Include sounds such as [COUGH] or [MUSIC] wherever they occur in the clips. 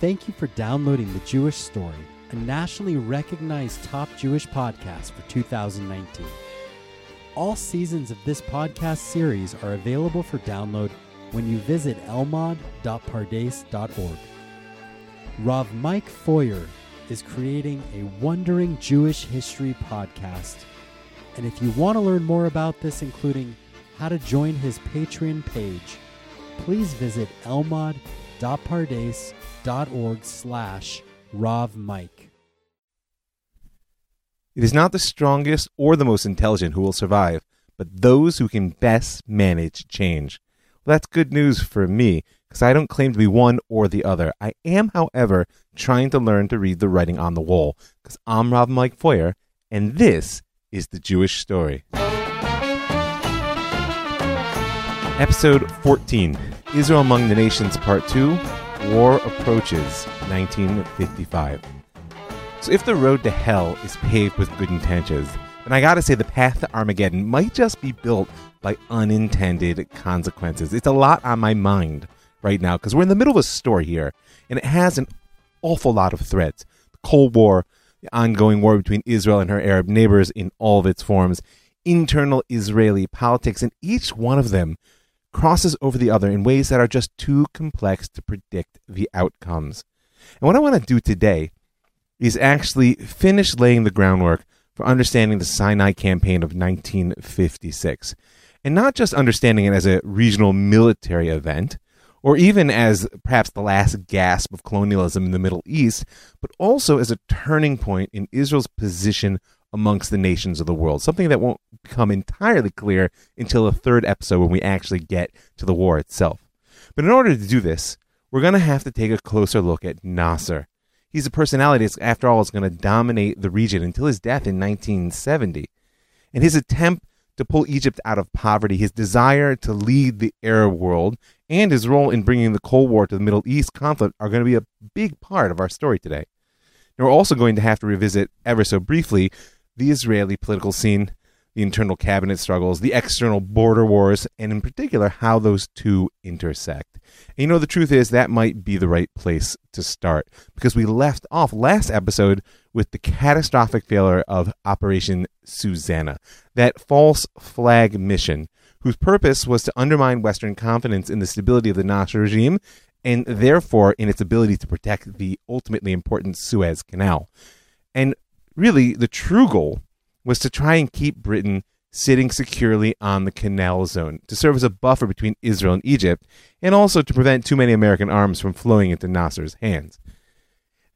thank you for downloading The Jewish Story, a nationally recognized top Jewish podcast for 2019. All seasons of this podcast series are available for download when you visit elmad.pardes.org. Rav Mike Feuer is creating a Wondering Jewish History podcast. And if you want to learn more about this, including how to join his Patreon page, please visit elmad.pardes.org slash Rav Mike. It is not the strongest or the most intelligent who will survive, but those who can best manage change. Well, that's good news for me, because I don't claim to be one or the other. I am, however, trying to learn to read the writing on the wall, because I'm Rav Mike Feuer, and this is the Jewish story. Episode 14 Israel Among the Nations, Part 2 War Approaches, 1955. So, if the road to hell is paved with good intentions, then I gotta say the path to Armageddon might just be built by unintended consequences. It's a lot on my mind right now because we're in the middle of a story here, and it has an awful lot of threads. The Cold War, the ongoing war between Israel and her Arab neighbors in all of its forms, internal Israeli politics, and each one of them crosses over the other in ways that are just too complex to predict the outcomes. And what I want to do today is actually finish laying the groundwork for understanding the Sinai campaign of 1956. And not just understanding it as a regional military event, or even as perhaps the last gasp of colonialism in the Middle East, but also as a turning point in Israel's position amongst the nations of the world. Something that won't become entirely clear until the third episode when we actually get to the war itself. But in order to do this, we're going to have to take a closer look at Nasser. He's a personality that, after all, is going to dominate the region until his death in 1970. And his attempt to pull Egypt out of poverty, his desire to lead the Arab world, and his role in bringing the Cold War to the Middle East conflict are going to be a big part of our story today. And we're also going to have to revisit, ever so briefly, the Israeli political scene, the internal cabinet struggles, the external border wars, and in particular, how those two intersect. And you know, the truth is that might be the right place to start because we left off last episode with the catastrophic failure of Operation Susanna, that false flag mission whose purpose was to undermine Western confidence in the stability of the Nasser regime and therefore in its ability to protect the ultimately important Suez Canal. And really, the true goal was to try and keep Britain sitting securely on the canal zone to serve as a buffer between Israel and Egypt, and also to prevent too many American arms from flowing into Nasser's hands.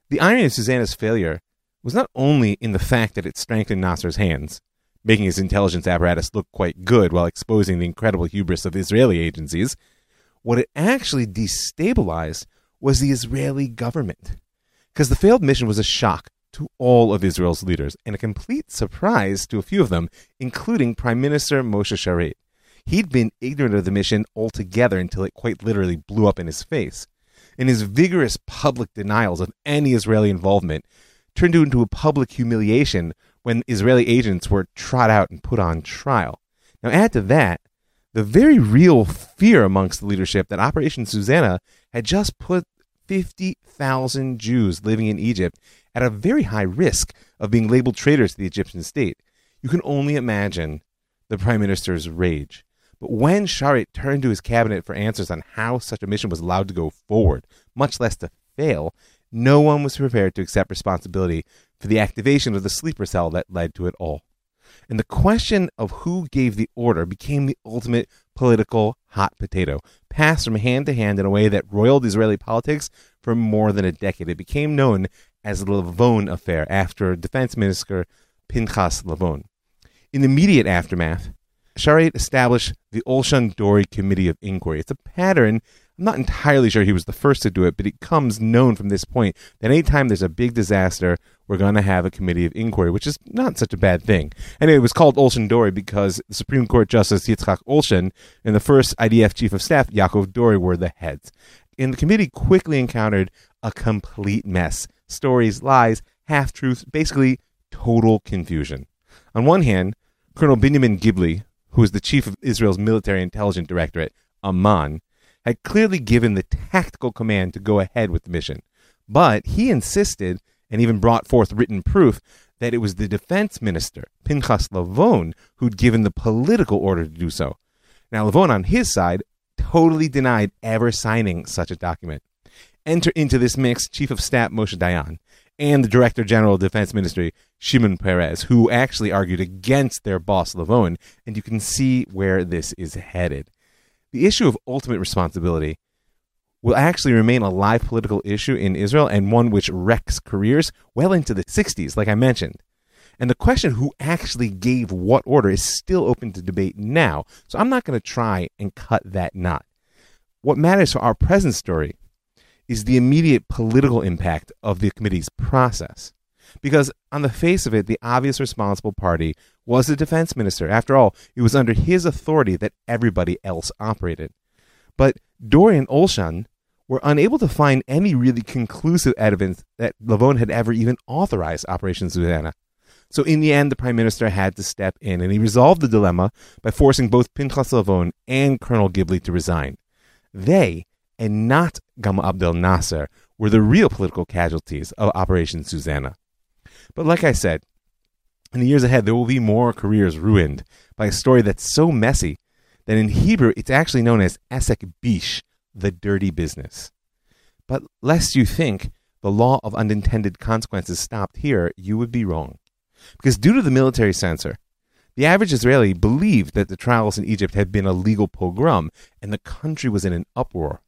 The irony of Susanna's failure was not only in the fact that it strengthened Nasser's hands, making his intelligence apparatus look quite good while exposing the incredible hubris of Israeli agencies, what it actually destabilized was the Israeli government. Because the failed mission was a shock to all of Israel's leaders and a complete surprise to a few of them, including Prime Minister Moshe Sharett. He'd been ignorant of the mission altogether until it quite literally blew up in his face. And his vigorous public denials of any Israeli involvement turned into a public humiliation when Israeli agents were trot out and put on trial. Now, add to that the very real fear amongst the leadership that Operation Susanna had just put 50,000 Jews living in Egypt at a very high risk of being labeled traitors to the Egyptian state. You can only imagine the prime minister's rage. But when Sharett turned to his cabinet for answers on how such a mission was allowed to go forward, much less to fail, no one was prepared to accept responsibility for the activation of the sleeper cell that led to it all. And the question of who gave the order became the ultimate political hot potato, passed from hand to hand in a way that roiled Israeli politics for more than a decade. It became known as the Lavon affair after Defense Minister Pinchas Lavon. In the immediate aftermath, Sharett established the Olshan Dori Committee of Inquiry. It's a pattern I'm not entirely sure he was the first to do it, but it comes known from this point that anytime there's a big disaster, we're going to have a committee of inquiry, which is not such a bad thing. Anyway, it was called Olshan Dori because the Supreme Court Justice Yitzhak Olshan and the first IDF Chief of Staff Yaakov Dori were the heads. And the committee quickly encountered a complete mess stories, lies, half truths, basically total confusion. On one hand, Colonel Benjamin Gibli, who was the chief of Israel's military intelligence directorate, Aman, had clearly given the tactical command to go ahead with the mission. But he insisted and even brought forth written proof that it was the defense minister, Pinchas Lavon, who'd given the political order to do so. Now, Lavon, on his side, totally denied ever signing such a document. Enter into this mix Chief of Staff Moshe Dayan and the Director General of Defense Ministry, Shimon Peres, who actually argued against their boss, Lavon, and you can see where this is headed. The issue of ultimate responsibility will actually remain a live political issue in Israel and one which wrecks careers well into the 60s, like I mentioned. And the question who actually gave what order is still open to debate now. So I'm not going to try and cut that knot. What matters for our present story is the immediate political impact of the committee's process. Because on the face of it, the obvious responsible party was the defense minister. After all, it was under his authority that everybody else operated. But Dori and Olshan were unable to find any really conclusive evidence that Lavon had ever even authorized Operation Susanna. So in the end, the prime minister had to step in, and he resolved the dilemma by forcing both Pinchas Lavon and Colonel Gibli to resign. They, and not Gamal Abdel Nasser, were the real political casualties of Operation Susanna. But like I said, in the years ahead, there will be more careers ruined by a story that's so messy that in Hebrew it's actually known as Esek Bish, the dirty business. But lest you think the law of unintended consequences stopped here, you would be wrong. Because due to the military censor, the average Israeli believed that the trials in Egypt had been a legal pogrom and the country was in an uproar.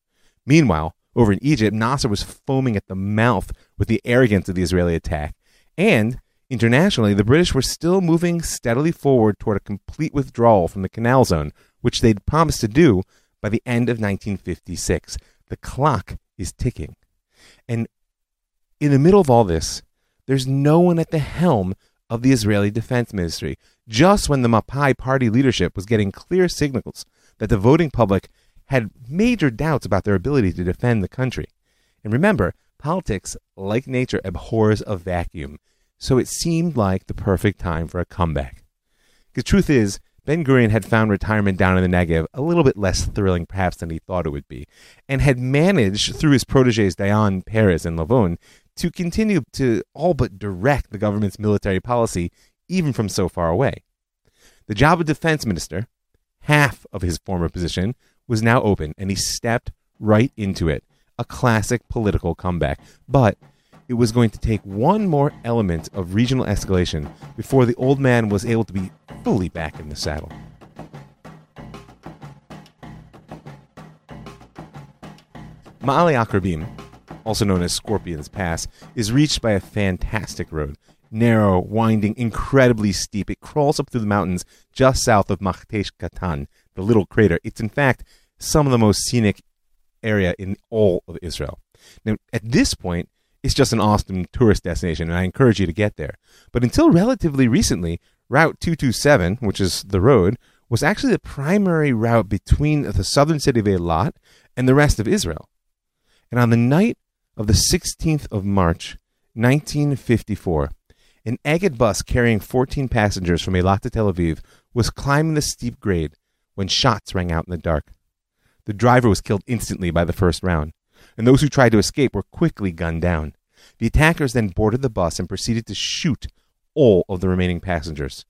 Meanwhile, over in Egypt, Nasser was foaming at the mouth with the arrogance of the Israeli attack. And internationally, the British were still moving steadily forward toward a complete withdrawal from the Canal Zone, which they'd promised to do by the end of 1956. The clock is ticking. And in the middle of all this, there's no one at the helm of the Israeli Defense Ministry. Just when the Mapai party leadership was getting clear signals that the voting public had major doubts about their ability to defend the country. And remember, politics, like nature, abhors a vacuum. So it seemed like the perfect time for a comeback. The truth is, Ben Gurion had found retirement down in the Negev a little bit less thrilling, perhaps, than he thought it would be, and had managed, through his proteges Dayan, Peres, and Lavon, to continue to all but direct the government's military policy, even from so far away. The job of defense minister, half of his former position, was now open, and he stepped right into it. A classic political comeback. But it was going to take one more element of regional escalation before the old man was able to be fully back in the saddle. Ma'ale Akrabim, also known as Scorpion's Pass, is reached by a fantastic road. Narrow, winding, incredibly steep. It crawls up through the mountains just south of Machtesh Katan, the little crater. It's in fact some of the most scenic area in all of Israel. Now, at this point, it's just an awesome tourist destination, and I encourage you to get there. But until relatively recently, Route 227, which is the road, was actually the primary route between the southern city of Eilat and the rest of Israel. And on the night of the 16th of March, 1954, an Egged bus carrying 14 passengers from Eilat to Tel Aviv was climbing the steep grade when shots rang out in the dark. The driver was killed instantly by the first round, and those who tried to escape were quickly gunned down. The attackers then boarded the bus and proceeded to shoot all of the remaining passengers.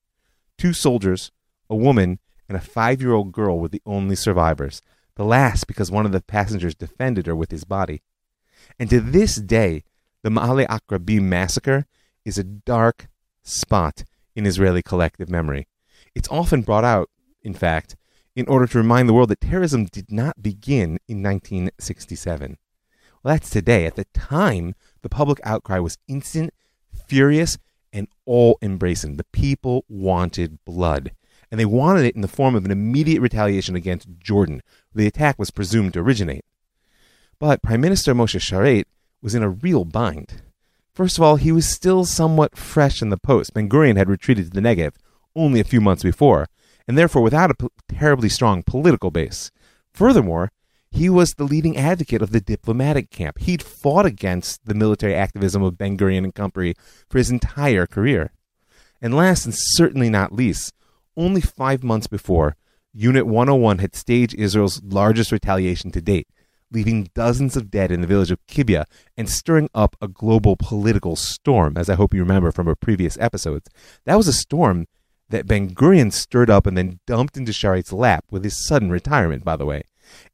Two soldiers, a woman, and a five year old girl were the only survivors, the last because one of the passengers defended her with his body. And to this day, the Ma'ale Akrabim massacre is a dark spot in Israeli collective memory. It's often brought out, in fact, in order to remind the world that terrorism did not begin in 1967. Well, that's today. At the time, the public outcry was instant, furious, and all embracing. The people wanted blood. And they wanted it in the form of an immediate retaliation against Jordan, where the attack was presumed to originate. But Prime Minister Moshe Sharett was in a real bind. First of all, he was still somewhat fresh in the post. Ben Gurion had retreated to the Negev only a few months before, and therefore without a p- terribly strong political base. Furthermore, he was the leading advocate of the diplomatic camp. He'd fought against the military activism of Ben Gurion and company for his entire career. And last and certainly not least, only five months before, Unit 101 had staged Israel's largest retaliation to date, leaving dozens of dead in the village of Kibya and stirring up a global political storm, as I hope you remember from our previous episodes. That was a storm that Ben Gurion stirred up and then dumped into Sharett's lap with his sudden retirement, by the way.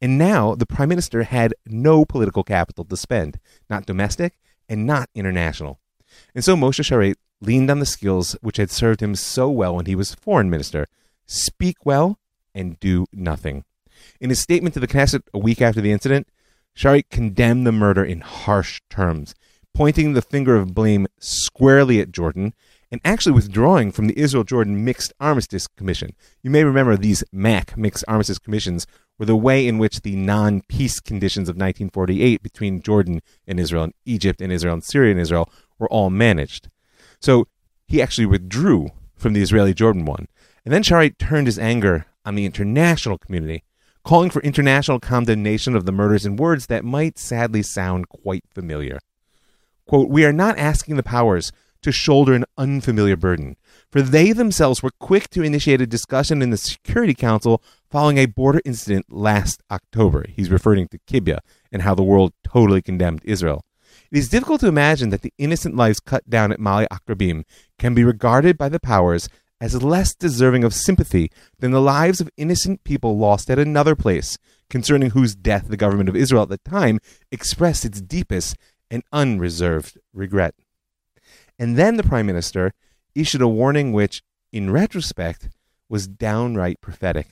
And now the prime minister had no political capital to spend, not domestic and not international. And so Moshe Sharett leaned on the skills which had served him so well when he was foreign minister speak well and do nothing. In his statement to the Knesset a week after the incident, Sharett condemned the murder in harsh terms, pointing the finger of blame squarely at Jordan and actually withdrawing from the Israel Jordan Mixed Armistice Commission. You may remember these MAC, Mixed Armistice Commissions, were the way in which the non peace conditions of 1948 between Jordan and Israel and Egypt and Israel and Syria and Israel were all managed. So he actually withdrew from the Israeli Jordan one. And then Sharett turned his anger on the international community, calling for international condemnation of the murders in words that might sadly sound quite familiar. Quote, We are not asking the powers to shoulder an unfamiliar burden, for they themselves were quick to initiate a discussion in the Security Council following a border incident last October. He's referring to Kibya and how the world totally condemned Israel. It is difficult to imagine that the innocent lives cut down at Ma'ale Akrabim can be regarded by the powers as less deserving of sympathy than the lives of innocent people lost at another place, concerning whose death the government of Israel at the time expressed its deepest and unreserved regret. And then the prime minister issued a warning which, in retrospect, was downright prophetic.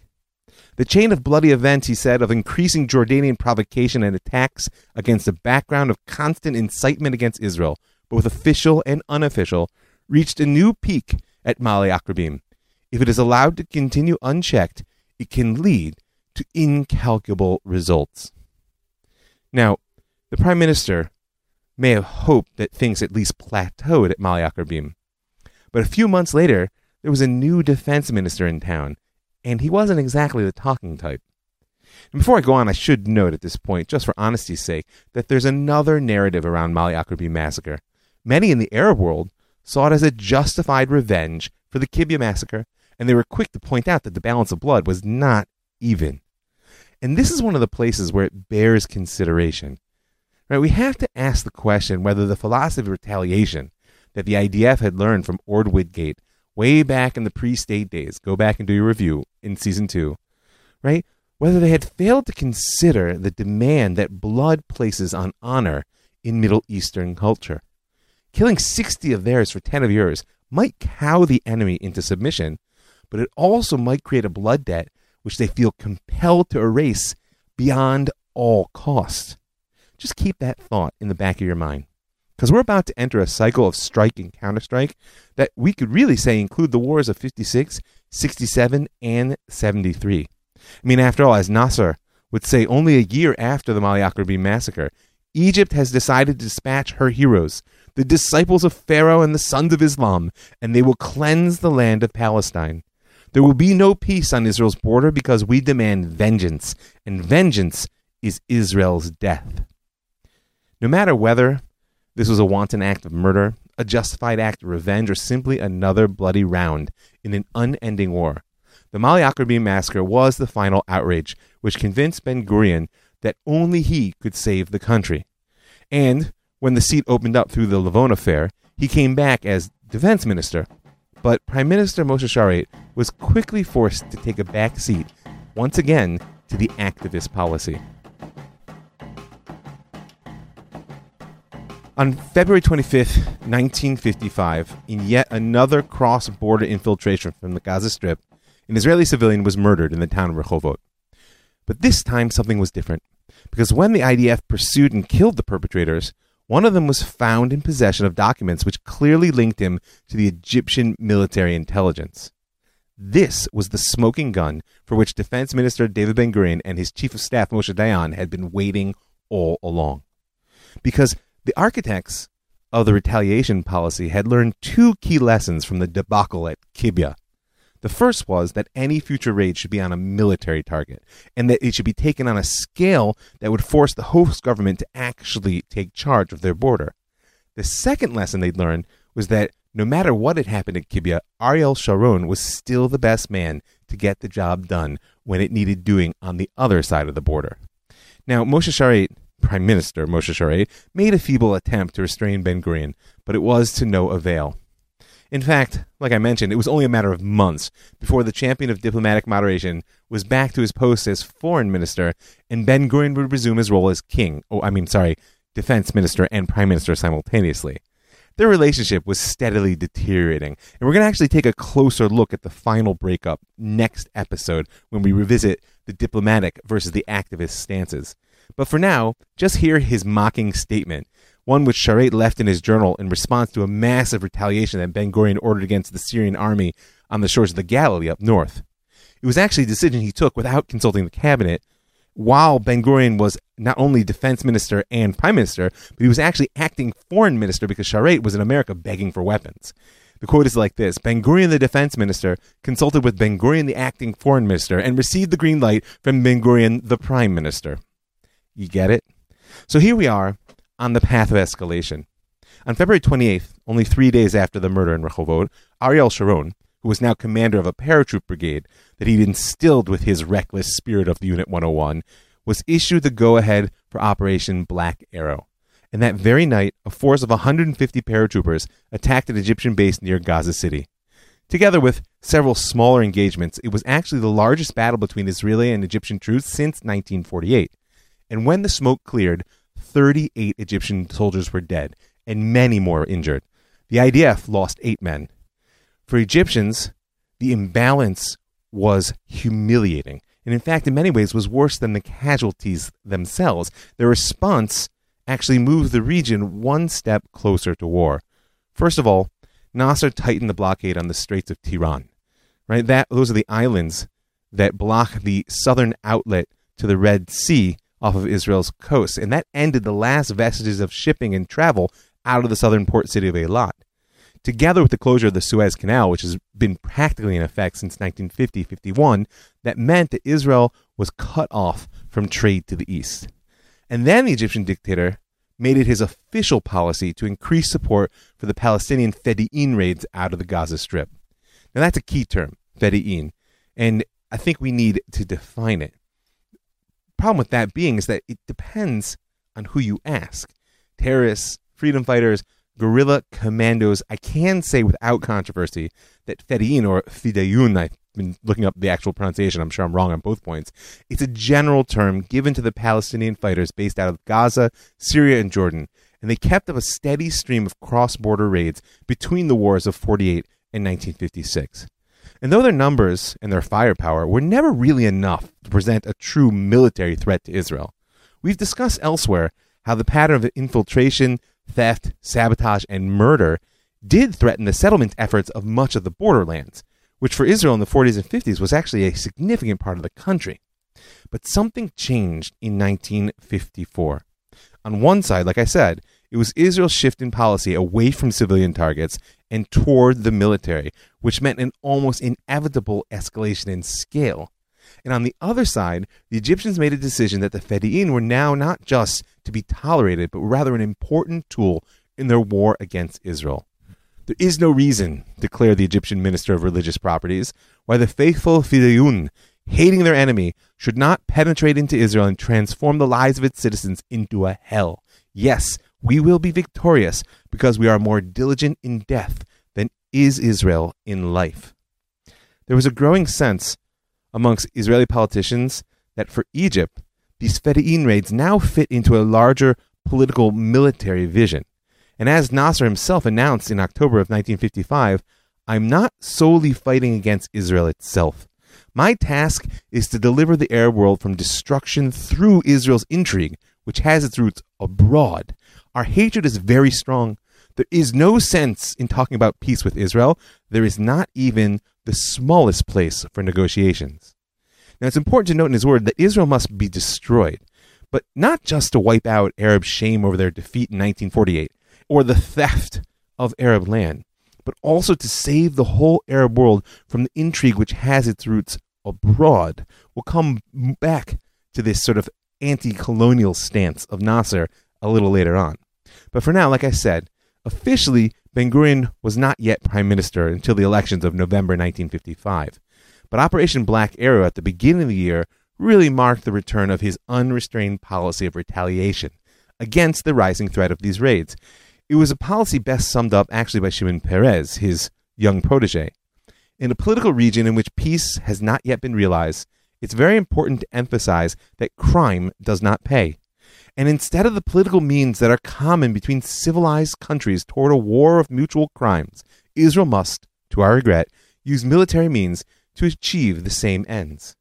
The chain of bloody events, he said, of increasing Jordanian provocation and attacks against a background of constant incitement against Israel, both official and unofficial, reached a new peak at Ma'ale Akrabim. If it is allowed to continue unchecked, it can lead to incalculable results. Now, the Prime Minister may have hoped that things at least plateaued at Ma'ale Akrabim. But a few months later, there was a new defense minister in town, and he wasn't exactly the talking type. And before I go on, I should note at this point, just for honesty's sake, that there's another narrative around Ma'ale Akrabim massacre. Many in the Arab world saw it as a justified revenge for the Kibya massacre, and they were quick to point out that the balance of blood was not even. And this is one of the places where it bears consideration. Right, we have to ask the question whether the philosophy of retaliation that the IDF had learned from Orde Wingate way back in the pre-state days, go back and do your review in season two, right? Whether they had failed to consider the demand that blood places on honor in Middle Eastern culture. Killing 60 of theirs for 10 of yours might cow the enemy into submission, but it also might create a blood debt which they feel compelled to erase beyond all cost. Just keep that thought in the back of your mind. Because we're about to enter a cycle of strike and counterstrike that we could really say include the wars of 56, 67, and 73. I mean, after all, as Nasser would say only a year after the Ma'ale massacre, Egypt has decided to dispatch her heroes, the disciples of Pharaoh and the sons of Islam, and they will cleanse the land of Palestine. There will be no peace on Israel's border because we demand vengeance, and vengeance is Israel's death. No matter whether this was a wanton act of murder, a justified act of revenge, or simply another bloody round in an unending war, the Ma'ale Akrabim massacre was the final outrage which convinced Ben Gurion that only he could save the country. And when the seat opened up through the Lavon affair, he came back as defense minister. But Prime Minister Moshe Sharett was quickly forced to take a back seat, once again, to the activist policy. On February 25th, 1955, in yet another cross border infiltration from the Gaza Strip, an Israeli civilian was murdered in the town of Rehovot. But this time something was different, because when the IDF pursued and killed the perpetrators, one of them was found in possession of documents which clearly linked him to the Egyptian military intelligence. This was the smoking gun for which Defense Minister David Ben Gurion and his Chief of Staff Moshe Dayan had been waiting all along. Because the architects of the retaliation policy had learned two key lessons from the debacle at Kibya. The first was that any future raid should be on a military target, and that it should be taken on a scale that would force the host government to actually take charge of their border. The second lesson they'd learned was that no matter what had happened at Kibya, Ariel Sharon was still the best man to get the job done when it needed doing on the other side of the border. Now, Moshe Sharett, Prime Minister Moshe Sharett, made a feeble attempt to restrain Ben Gurion, but it was to no avail. In fact, like I mentioned, it was only a matter of months before the champion of diplomatic moderation was back to his post as foreign minister, and Ben Gurion would resume his role as king. Oh, I mean, sorry, defense minister and prime minister simultaneously. Their relationship was steadily deteriorating, and we're going to actually take a closer look at the final breakup next episode when we revisit the diplomatic versus the activist stances. But for now, just hear his mocking statement one which Sharett left in his journal in response to a massive retaliation that Ben Gurion ordered against the Syrian army on the shores of the Galilee up north. It was actually a decision he took without consulting the cabinet, while Ben Gurion was not only defense minister and prime minister, but he was actually acting foreign minister because Sharett was in America begging for weapons. The quote is like this Ben Gurion, the defense minister, consulted with Ben Gurion, the acting foreign minister, and received the green light from Ben Gurion, the prime minister. You get it? So here we are on the path of escalation. On February 28th, only three days after the murder in Rehovot, Ariel Sharon, who was now commander of a paratroop brigade that he'd instilled with his reckless spirit of the Unit 101, was issued the go ahead for Operation Black Arrow. And that very night, a force of 150 paratroopers attacked an Egyptian base near Gaza City. Together with several smaller engagements, it was actually the largest battle between Israeli and Egyptian troops since 1948. And when the smoke cleared, 38 Egyptian soldiers were dead and many more injured. The IDF lost eight men. For Egyptians, the imbalance was humiliating, and in fact, in many ways, was worse than the casualties themselves. Their response actually moved the region one step closer to war. First of all, Nasser tightened the blockade on the Straits of Tiran. Right, that those are the islands that block the southern outlet to the Red Sea off of Israel's coast, and that ended the last vestiges of shipping and travel out of the southern port city of Eilat. Together with the closure of the Suez Canal, which has been practically in effect since 1950 51, that meant that Israel was cut off from trade to the east. And then the Egyptian dictator made it his official policy to increase support for the Palestinian Fedayeen raids out of the Gaza Strip. Now, that's a key term, Fedayeen, and I think we need to define it problem with that being is that it depends on who you ask. Terrorists, freedom fighters, guerrilla commandos. I can say without controversy that Fedayeen or Fidayun, I've been looking up the actual pronunciation, I'm sure I'm wrong on both points. It's a general term given to the Palestinian fighters based out of Gaza, Syria, and Jordan, and they kept up a steady stream of cross border raids between the wars of 48 and 1956. And though their numbers and their firepower were never really enough to present a true military threat to Israel, we've discussed elsewhere how the pattern of infiltration, theft, sabotage, and murder did threaten the settlement efforts of much of the borderlands, which for Israel in the 40s and 50s was actually a significant part of the country. But something changed in 1954. On one side, like I said, it was Israel's shift in policy away from civilian targets and toward the military, which meant an almost inevitable escalation in scale. And on the other side, the Egyptians made a decision that the Fedayeen were now not just to be tolerated, but rather an important tool in their war against Israel. There is no reason, declared the Egyptian Minister of Religious Properties, why the faithful Fidayun, hating their enemy, should not penetrate into Israel and transform the lives of its citizens into a hell. Yes, we will be victorious because we are more diligent in death than is Israel in life. There was a growing sense amongst Israeli politicians that for Egypt, these Fedayeen raids now fit into a larger political military vision. And as Nasser himself announced in October of 1955, I'm not solely fighting against Israel itself. My task is to deliver the Arab world from destruction through Israel's intrigue, which has its roots abroad. Our hatred is very strong. There is no sense in talking about peace with Israel. There is not even the smallest place for negotiations. Now, it's important to note in his word that Israel must be destroyed, but not just to wipe out Arab shame over their defeat in 1948 or the theft of Arab land, but also to save the whole Arab world from the intrigue which has its roots abroad. We'll come back to this sort of anti colonial stance of Nasser a little later on. But for now, like I said, officially Ben Gurion was not yet prime minister until the elections of November 1955. But Operation Black Arrow at the beginning of the year really marked the return of his unrestrained policy of retaliation against the rising threat of these raids. It was a policy best summed up actually by Shimon Peres, his young protege. In a political region in which peace has not yet been realized, it's very important to emphasize that crime does not pay. And instead of the political means that are common between civilized countries toward a war of mutual crimes, Israel must, to our regret, use military means to achieve the same ends.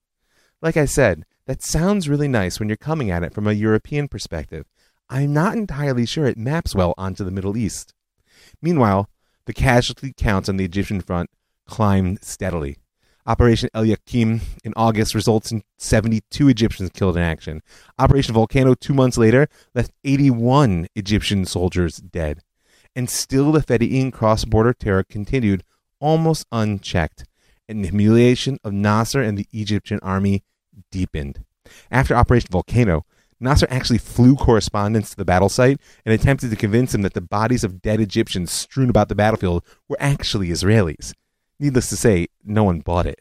Like I said, that sounds really nice when you're coming at it from a European perspective. I'm not entirely sure it maps well onto the Middle East. Meanwhile, the casualty counts on the Egyptian front climbed steadily. Operation Elkayam in August results in 72 Egyptians killed in action. Operation Volcano two months later left 81 Egyptian soldiers dead. And still the Fedayeen cross-border terror continued almost unchecked, and the humiliation of Nasser and the Egyptian army deepened. After Operation Volcano, Nasser actually flew correspondents to the battle site and attempted to convince them that the bodies of dead Egyptians strewn about the battlefield were actually Israelis. Needless to say, no one bought it.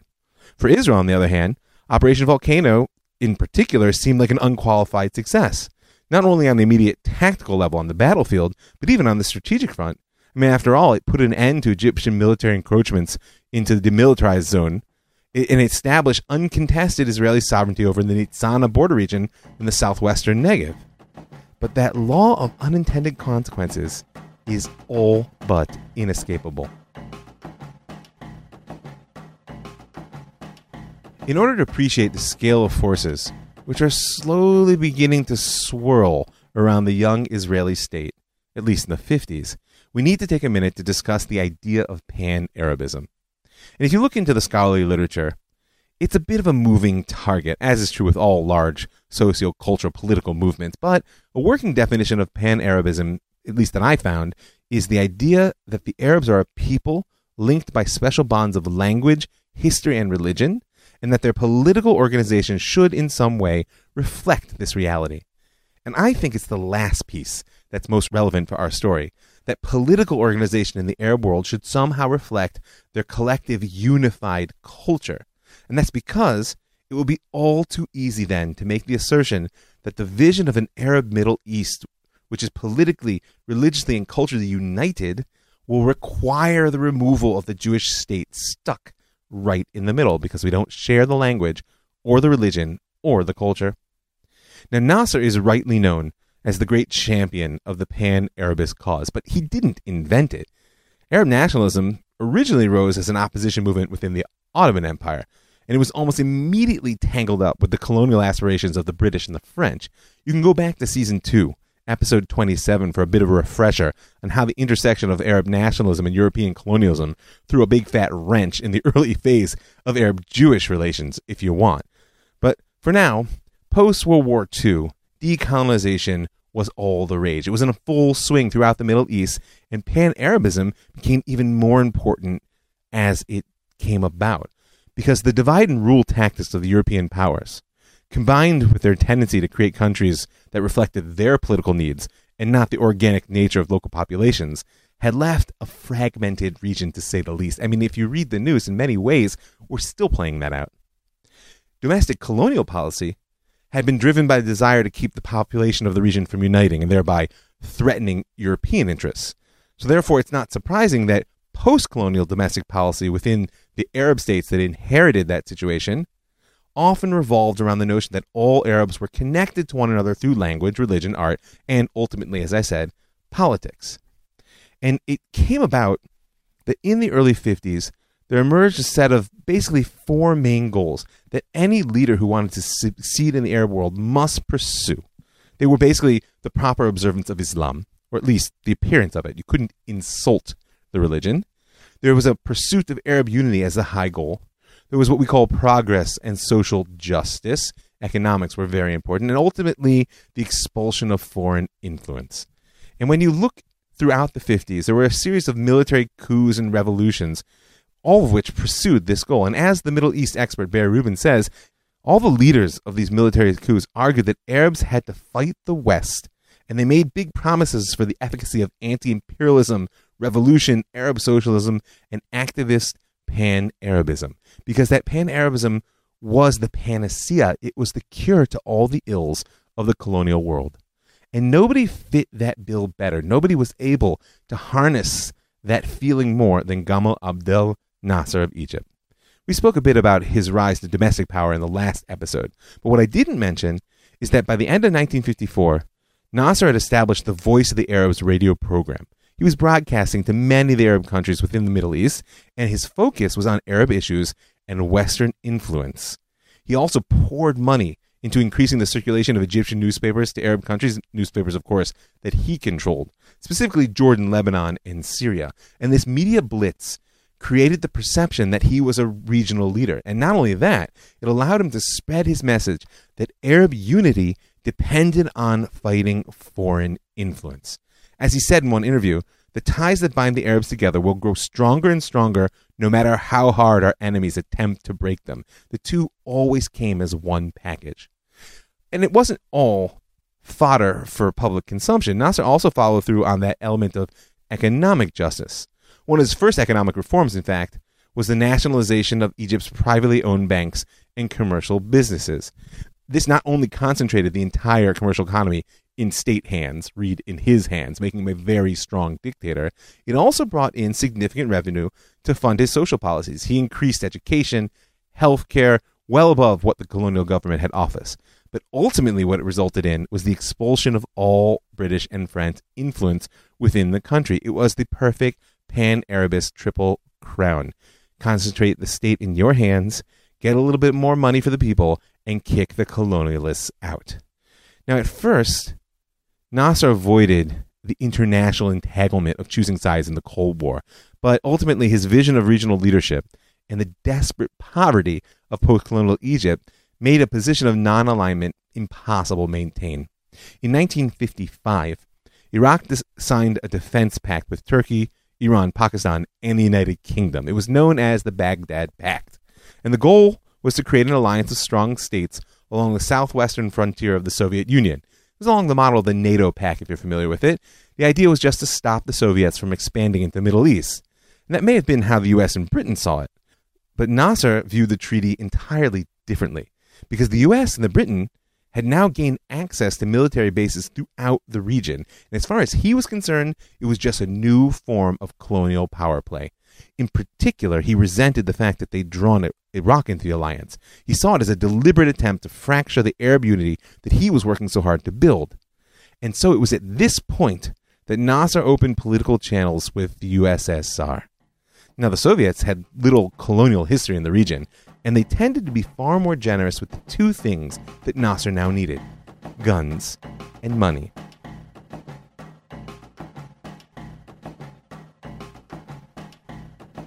For Israel, on the other hand, Operation Volcano in particular seemed like an unqualified success, not only on the immediate tactical level on the battlefield, but even on the strategic front. I mean, after all, it put an end to Egyptian military encroachments into the demilitarized zone and established uncontested Israeli sovereignty over the Nitzana border region in the southwestern Negev. But that law of unintended consequences is all but inescapable. In order to appreciate the scale of forces which are slowly beginning to swirl around the young Israeli state, at least in the 50s, we need to take a minute to discuss the idea of pan Arabism. And if you look into the scholarly literature, it's a bit of a moving target, as is true with all large socio-cultural political movements. But a working definition of pan Arabism, at least that I found, is the idea that the Arabs are a people linked by special bonds of language, history, and religion, and that their political organization should in some way reflect this reality. And I think it's the last piece that's most relevant for our story that political organization in the Arab world should somehow reflect their collective unified culture. And that's because it will be all too easy then to make the assertion that the vision of an Arab Middle East, which is politically, religiously, and culturally united, will require the removal of the Jewish state stuck right in the middle because we don't share the language or the religion or the culture. Now, Nasser is rightly known as the great champion of the pan Arabist cause, but he didn't invent it. Arab nationalism originally rose as an opposition movement within the Ottoman Empire, and it was almost immediately tangled up with the colonial aspirations of the British and the French. You can go back to season two, episode 27, for a bit of a refresher on how the intersection of Arab nationalism and European colonialism threw a big fat wrench in the [LAUGHS] early phase of Arab Jewish relations, if you want. But for now, post World War II, decolonization was all the rage. It was in a full swing throughout the Middle East, and pan Arabism became even more important as it came about. Because the divide and rule tactics of the European powers, combined with their tendency to create countries that reflected their political needs and not the organic nature of local populations, had left a fragmented region to say the least. I mean, if you read the news, in many ways, we're still playing that out. Domestic colonial policy had been driven by the desire to keep the population of the region from uniting and thereby threatening European interests. So, therefore, it's not surprising that post colonial domestic policy within the Arab states that inherited that situation often revolved around the notion that all Arabs were connected to one another through language, religion, art, and ultimately, as I said, politics. And it came about that in the early 50s, there emerged a set of basically four main goals that any leader who wanted to succeed in the Arab world must pursue. They were basically the proper observance of Islam, or at least the appearance of it. You couldn't insult the religion. There was a pursuit of Arab unity as a high goal. There was what we call progress and social justice. Economics were very important. And ultimately, the expulsion of foreign influence. And when you look throughout the 50s, there were a series of military coups and revolutions all of which pursued this goal. And as the Middle East expert Barry Rubin says, all the leaders of these military coups argued that Arabs had to fight the West, and they made big promises for the efficacy of anti imperialism, revolution, Arab socialism, and activist pan Arabism, because that pan Arabism was the panacea. It was the cure to all the ills of the colonial world. And nobody fit that bill better. Nobody was able to harness that feeling more than Gamal Abdel Nasser of Egypt. We spoke a bit about his rise to domestic power in the last episode, but what I didn't mention is that by the end of 1954, Nasser had established the Voice of the Arabs radio program. He was broadcasting to many of the Arab countries within the Middle East, and his focus was on Arab issues and Western influence. He also poured money into increasing the circulation of Egyptian newspapers to Arab countries, newspapers, of course, that he controlled, specifically Jordan, Lebanon, and Syria. And this media blitz created the perception that he was a regional leader. And not only that, it allowed him to spread his message that Arab unity depended on fighting foreign influence. As he said in one interview, the ties that bind the Arabs together will grow stronger and stronger no matter how hard our enemies attempt to break them. The two always came as one package. And it wasn't all fodder for public consumption. Nasser also followed through on that element of economic justice. One of his first economic reforms, in fact, was the nationalization of Egypt's privately owned banks and commercial businesses. This not only concentrated the entire commercial economy in state hands, read in his hands, making him a very strong dictator, it also brought in significant revenue to fund his social policies. He increased education, health care, well above what the colonial government had offered. But ultimately, what it resulted in was the expulsion of all British and French influence within the country. It was the perfect pan Arabist triple crown. Concentrate the state in your hands, get a little bit more money for the people, and kick the colonialists out. Now, at first, Nasser avoided the international entanglement of choosing sides in the Cold War, but ultimately his vision of regional leadership and the desperate poverty of post colonial Egypt made a position of non alignment impossible to maintain. In 1955, Iraq signed a defense pact with Turkey, Iran, Pakistan, and the United Kingdom. It was known as the Baghdad Pact. And the goal was to create an alliance of strong states along the southwestern frontier of the Soviet Union, was along the model of the NATO pact, if you're familiar with it. The idea was just to stop the Soviets from expanding into the Middle East. And that may have been how the US and Britain saw it. But Nasser viewed the treaty entirely differently, because the US and the Britain had now gained access to military bases throughout the region. And as far as he was concerned, it was just a new form of colonial power play. In particular, he resented the fact that they'd drawn Iraq into the alliance. He saw it as a deliberate attempt to fracture the Arab unity that he was working so hard to build. And so it was at this point that Nasser opened political channels with the USSR. Now, the Soviets had little colonial history in the region, and they tended to be far more generous with the two things that Nasser now needed guns and money.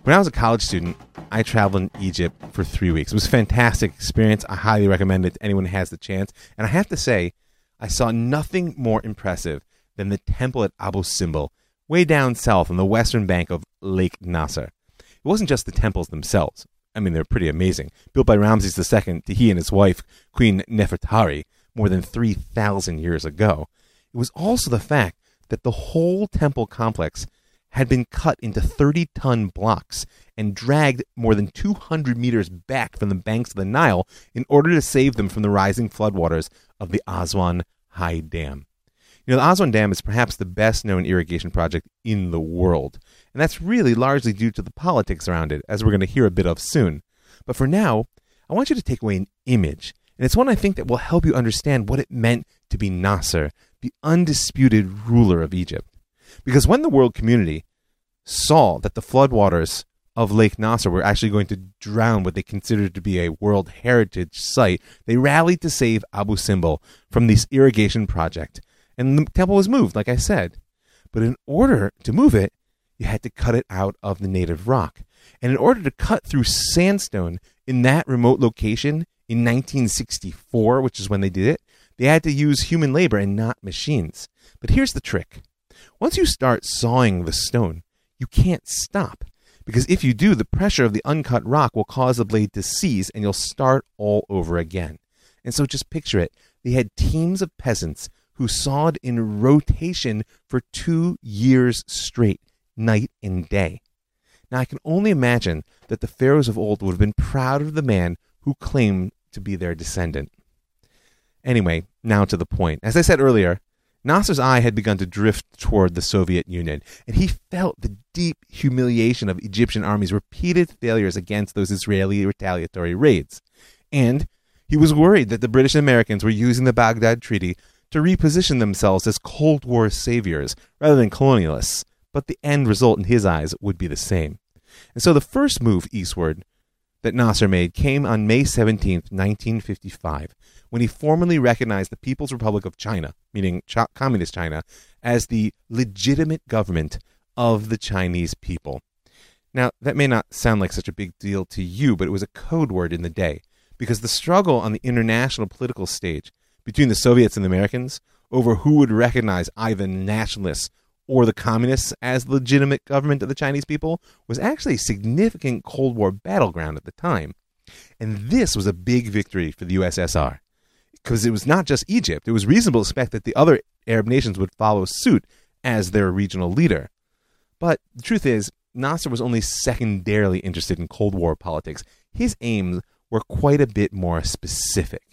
When I was a college student, I traveled in Egypt for three weeks. It was a fantastic experience. I highly recommend it to anyone who has the chance. And I have to say, I saw nothing more impressive than the temple at Abu Simbel, way down south on the western bank of Lake Nasser. It wasn't just the temples themselves. I mean, they're pretty amazing. Built by Ramses II to he and his wife, Queen Nefertari, more than 3,000 years ago. It was also the fact that the whole temple complex had been cut into 30 ton blocks and dragged more than 200 meters back from the banks of the Nile in order to save them from the rising floodwaters of the Aswan High Dam. You know, the Aswan Dam is perhaps the best known irrigation project in the world, and that's really largely due to the politics around it, as we're going to hear a bit of soon. But for now, I want you to take away an image, and it's one I think that will help you understand what it meant to be Nasser, the undisputed ruler of Egypt. Because when the world community saw that the floodwaters of Lake Nasser were actually going to drown what they considered to be a World Heritage Site, they rallied to save Abu Simbel from this irrigation project. And the temple was moved, like I said. But in order to move it, you had to cut it out of the native rock. And in order to cut through sandstone in that remote location in 1964, which is when they did it, they had to use human labor and not machines. But here's the trick once you start sawing the stone, you can't stop. Because if you do, the pressure of the uncut rock will cause the blade to seize and you'll start all over again. And so just picture it. They had teams of peasants who sawed in rotation for two years straight, night and day. Now I can only imagine that the pharaohs of old would have been proud of the man who claimed to be their descendant. Anyway, now to the point. As I said earlier, Nasser's eye had begun to drift toward the Soviet Union, and he felt the deep humiliation of Egyptian armies' repeated failures against those Israeli retaliatory raids. And he was worried that the British and Americans were using the Baghdad Treaty to reposition themselves as Cold War saviors rather than colonialists, but the end result in his eyes would be the same. And so the first move eastward that Nasser made came on May 17, 1955, when he formally recognized the People's Republic of China, meaning Ch- Communist China, as the legitimate government of the Chinese people. Now, that may not sound like such a big deal to you, but it was a code word in the day, because the struggle on the international political stage between the Soviets and the Americans over who would recognize either nationalists or the communists as legitimate government of the Chinese people was actually a significant Cold War battleground at the time. And this was a big victory for the USSR because it was not just Egypt. It was reasonable to expect that the other Arab nations would follow suit as their regional leader. But the truth is, Nasser was only secondarily interested in Cold War politics. His aims were quite a bit more specific.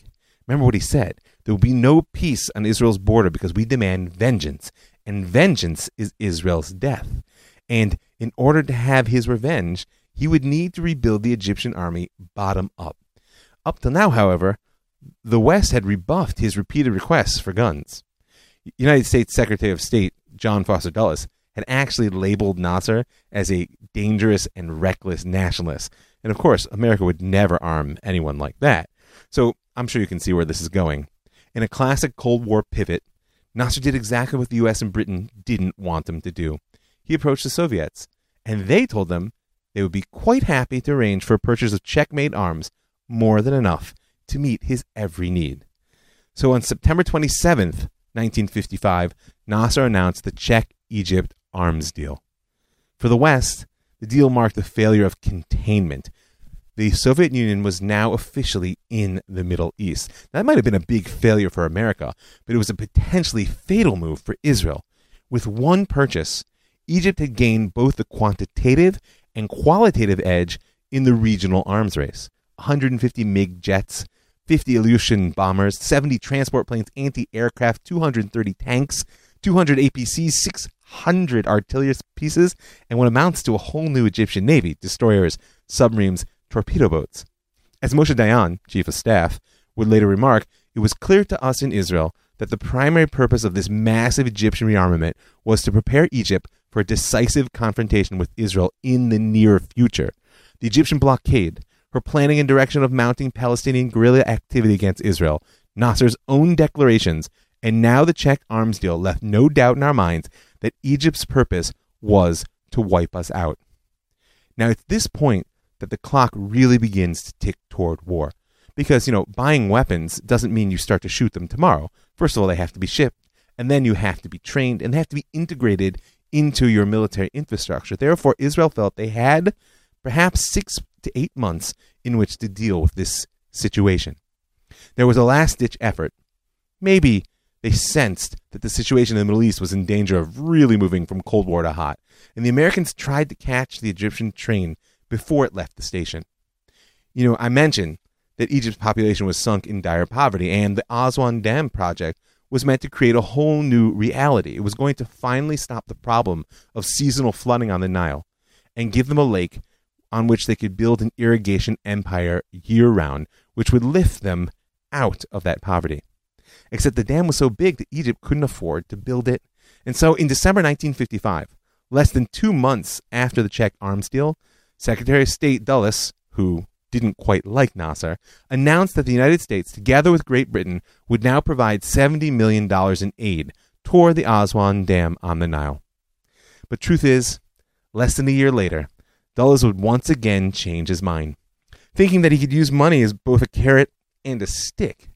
Remember what he said there will be no peace on Israel's border because we demand vengeance and vengeance is Israel's death. And in order to have his revenge, he would need to rebuild the Egyptian army bottom up. Up till now, however, the West had rebuffed his repeated requests for guns. United States Secretary of State John Foster Dulles had actually labeled Nasser as a dangerous and reckless nationalist. And of course, America would never arm anyone like that. So I'm sure you can see where this is going. In a classic Cold War pivot, Nasser did exactly what the US and Britain didn't want him to do. He approached the Soviets, and they told them they would be quite happy to arrange for a purchase of Czech-made arms, more than enough to meet his every need. So on September 27th, 1955, Nasser announced the Czech Egypt arms deal. For the West, the deal marked the failure of containment the Soviet Union was now officially in the Middle East. That might have been a big failure for America, but it was a potentially fatal move for Israel. With one purchase, Egypt had gained both the quantitative and qualitative edge in the regional arms race 150 MiG jets, 50 Ilyushin bombers, 70 transport planes, anti aircraft, 230 tanks, 200 APCs, 600 artillery pieces, and what amounts to a whole new Egyptian navy destroyers, submarines, torpedo boats. As Moshe Dayan, chief of staff, would later remark, it was clear to us in Israel that the primary purpose of this massive Egyptian rearmament was to prepare Egypt for a decisive confrontation with Israel in the near future. The Egyptian blockade, her planning and direction of mounting Palestinian guerrilla activity against Israel, Nasser's own declarations, and now the Czech arms deal left no doubt in our minds that Egypt's purpose was to wipe us out. Now, at this point, that the clock really begins to tick toward war. Because, you know, buying weapons doesn't mean you start to shoot them tomorrow. First of all, they have to be shipped, and then you have to be trained, and they have to be integrated into your military infrastructure. Therefore, Israel felt they had perhaps six to eight months in which to deal with this situation. There was a last ditch effort. Maybe they sensed that the situation in the Middle East was in danger of really moving from Cold War to hot, and the Americans tried to catch the Egyptian train before it left the station. You know, I mentioned that Egypt's population was sunk in dire poverty, and the Aswan Dam project was meant to create a whole new reality. It was going to finally stop the problem of seasonal flooding on the Nile and give them a lake on which they could build an irrigation empire year round, which would lift them out of that poverty. Except the dam was so big that Egypt couldn't afford to build it. And so in December 1955, less than two months after the Czech arms deal, Secretary of State Dulles, who didn't quite like Nasser, announced that the United States, together with Great Britain, would now provide $70 million in aid toward the Aswan Dam on the Nile. But truth is, less than a year later, Dulles would once again change his mind, thinking that he could use money as both a carrot and a stick.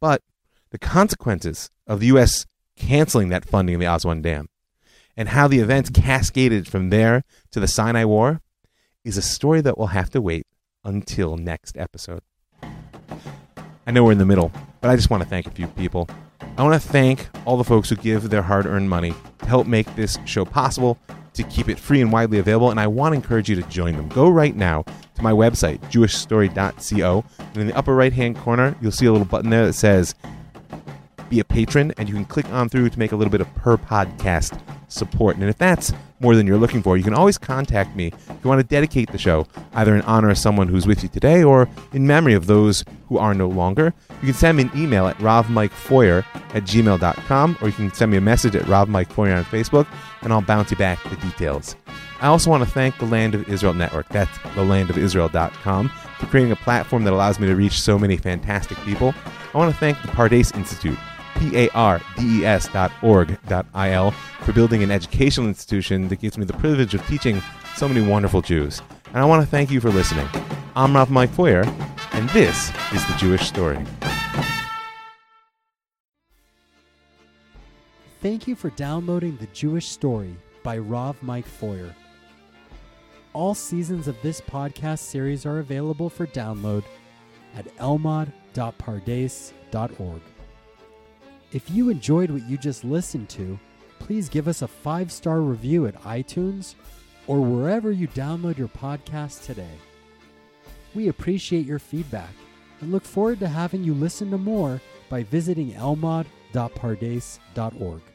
But the consequences of the U.S. canceling that funding of the Aswan Dam and how the events cascaded from there to the Sinai War is a story that will have to wait until next episode. I know we're in the middle, but I just want to thank a few people. I want to thank all the folks who give their hard earned money to help make this show possible, to keep it free and widely available, and I want to encourage you to join them. Go right now to my website, jewishstory.co. And in the upper right hand corner, you'll see a little button there that says Be a Patron, and you can click on through to make a little bit of per podcast support. And if that's more than you're looking for, you can always contact me if you want to dedicate the show, either in honor of someone who's with you today or in memory of those who are no longer. You can send me an email at rovmikefoyer at gmail.com, or you can send me a message at rovmikefoyer on Facebook, and I'll bounce you back the details. I also want to thank the Land of Israel Network, that's thelandofisrael.com, for creating a platform that allows me to reach so many fantastic people. I want to thank the Pardes Institute, P-A-R-D-E-S dot org dot I-L, for building an educational institution that gives me the privilege of teaching so many wonderful Jews. And I want to thank you for listening. I'm Rav Mike Feuer, and this is The Jewish Story. Thank you for downloading The Jewish Story by Rav Mike Feuer. All seasons of this podcast series are available for download at elmad.pardes.org. If you enjoyed what you just listened to, please give us a five star review at iTunes or wherever you download your podcast today. We appreciate your feedback and look forward to having you listen to more by visiting elmad.pardes.org.